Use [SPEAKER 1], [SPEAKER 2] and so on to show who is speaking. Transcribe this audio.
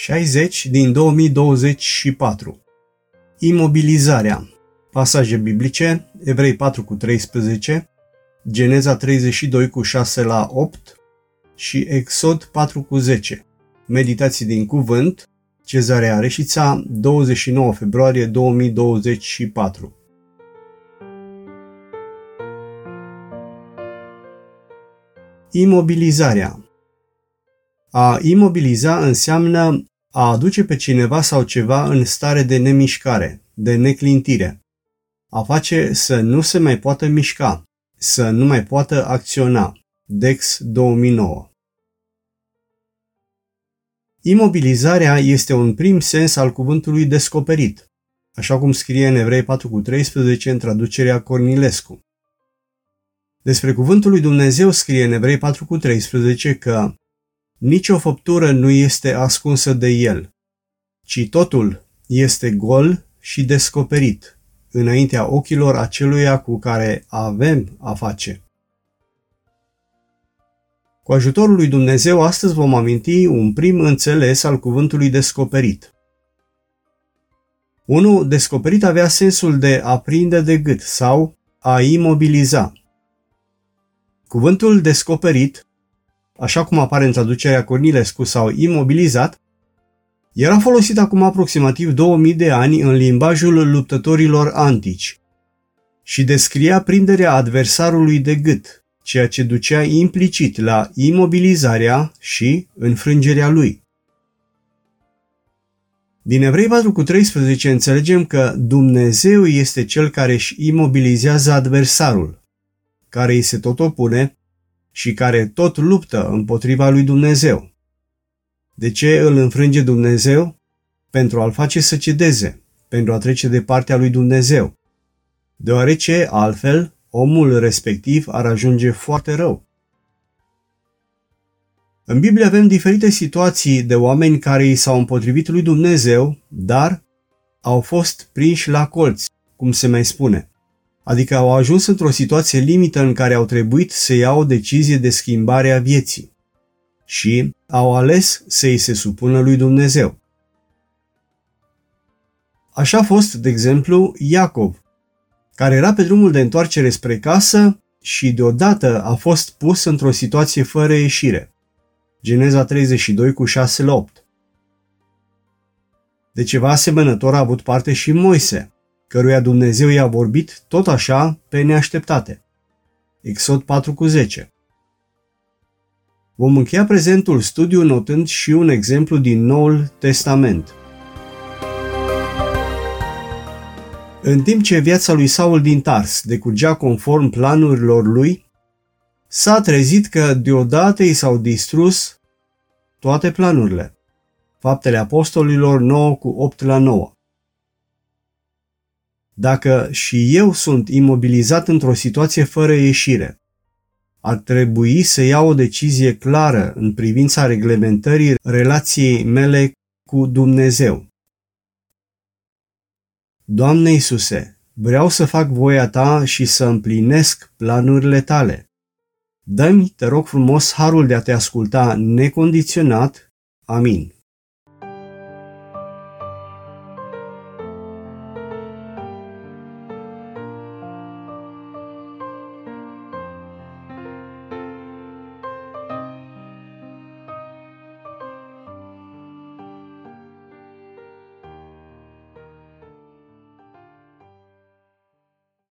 [SPEAKER 1] 60 din 2024 Imobilizarea. Pasaje biblice Evrei 4 cu 13 Geneza 32 cu 6 la 8 și Exod 4 cu 10 Meditații din cuvânt Cezarea Reșița 29 februarie 2024 Imobilizarea. A imobiliza înseamnă a aduce pe cineva sau ceva în stare de nemișcare, de neclintire. A face să nu se mai poată mișca, să nu mai poată acționa. Dex 2009 Imobilizarea este un prim sens al cuvântului descoperit, așa cum scrie în Evrei 4,13 în traducerea Cornilescu. Despre cuvântul lui Dumnezeu scrie în Evrei 4,13 că nici o făptură nu este ascunsă de el, ci totul este gol și descoperit înaintea ochilor aceluia cu care avem a face. Cu ajutorul lui Dumnezeu, astăzi vom aminti un prim înțeles al cuvântului descoperit. 1. Descoperit avea sensul de a prinde de gât sau a imobiliza. Cuvântul descoperit așa cum apare în traducerea Cornilescu sau imobilizat, era folosit acum aproximativ 2000 de ani în limbajul luptătorilor antici și descria prinderea adversarului de gât, ceea ce ducea implicit la imobilizarea și înfrângerea lui. Din Evrei 4 cu 13 înțelegem că Dumnezeu este cel care își imobilizează adversarul, care îi se tot opune și care tot luptă împotriva lui Dumnezeu. De ce îl înfrânge Dumnezeu? Pentru a-l face să cedeze, pentru a trece de partea lui Dumnezeu, deoarece altfel omul respectiv ar ajunge foarte rău. În Biblie avem diferite situații de oameni care i s-au împotrivit lui Dumnezeu, dar au fost prinși la colți, cum se mai spune adică au ajuns într-o situație limită în care au trebuit să iau o decizie de schimbare a vieții și au ales să îi se supună lui Dumnezeu. Așa a fost, de exemplu, Iacov, care era pe drumul de întoarcere spre casă și deodată a fost pus într-o situație fără ieșire. Geneza 32 cu 6 la 8. De ceva asemănător a avut parte și Moise, căruia Dumnezeu i-a vorbit tot așa pe neașteptate. Exod 4 cu 10 Vom încheia prezentul studiu notând și un exemplu din Noul Testament. În timp ce viața lui Saul din Tars decurgea conform planurilor lui, s-a trezit că deodată i s-au distrus toate planurile. Faptele Apostolilor 9 cu 8 la 9 dacă și eu sunt imobilizat într-o situație fără ieșire. Ar trebui să iau o decizie clară în privința reglementării relației mele cu Dumnezeu. Doamne Iisuse, vreau să fac voia Ta și să împlinesc planurile Tale. Dă-mi, te rog frumos, harul de a Te asculta necondiționat. Amin.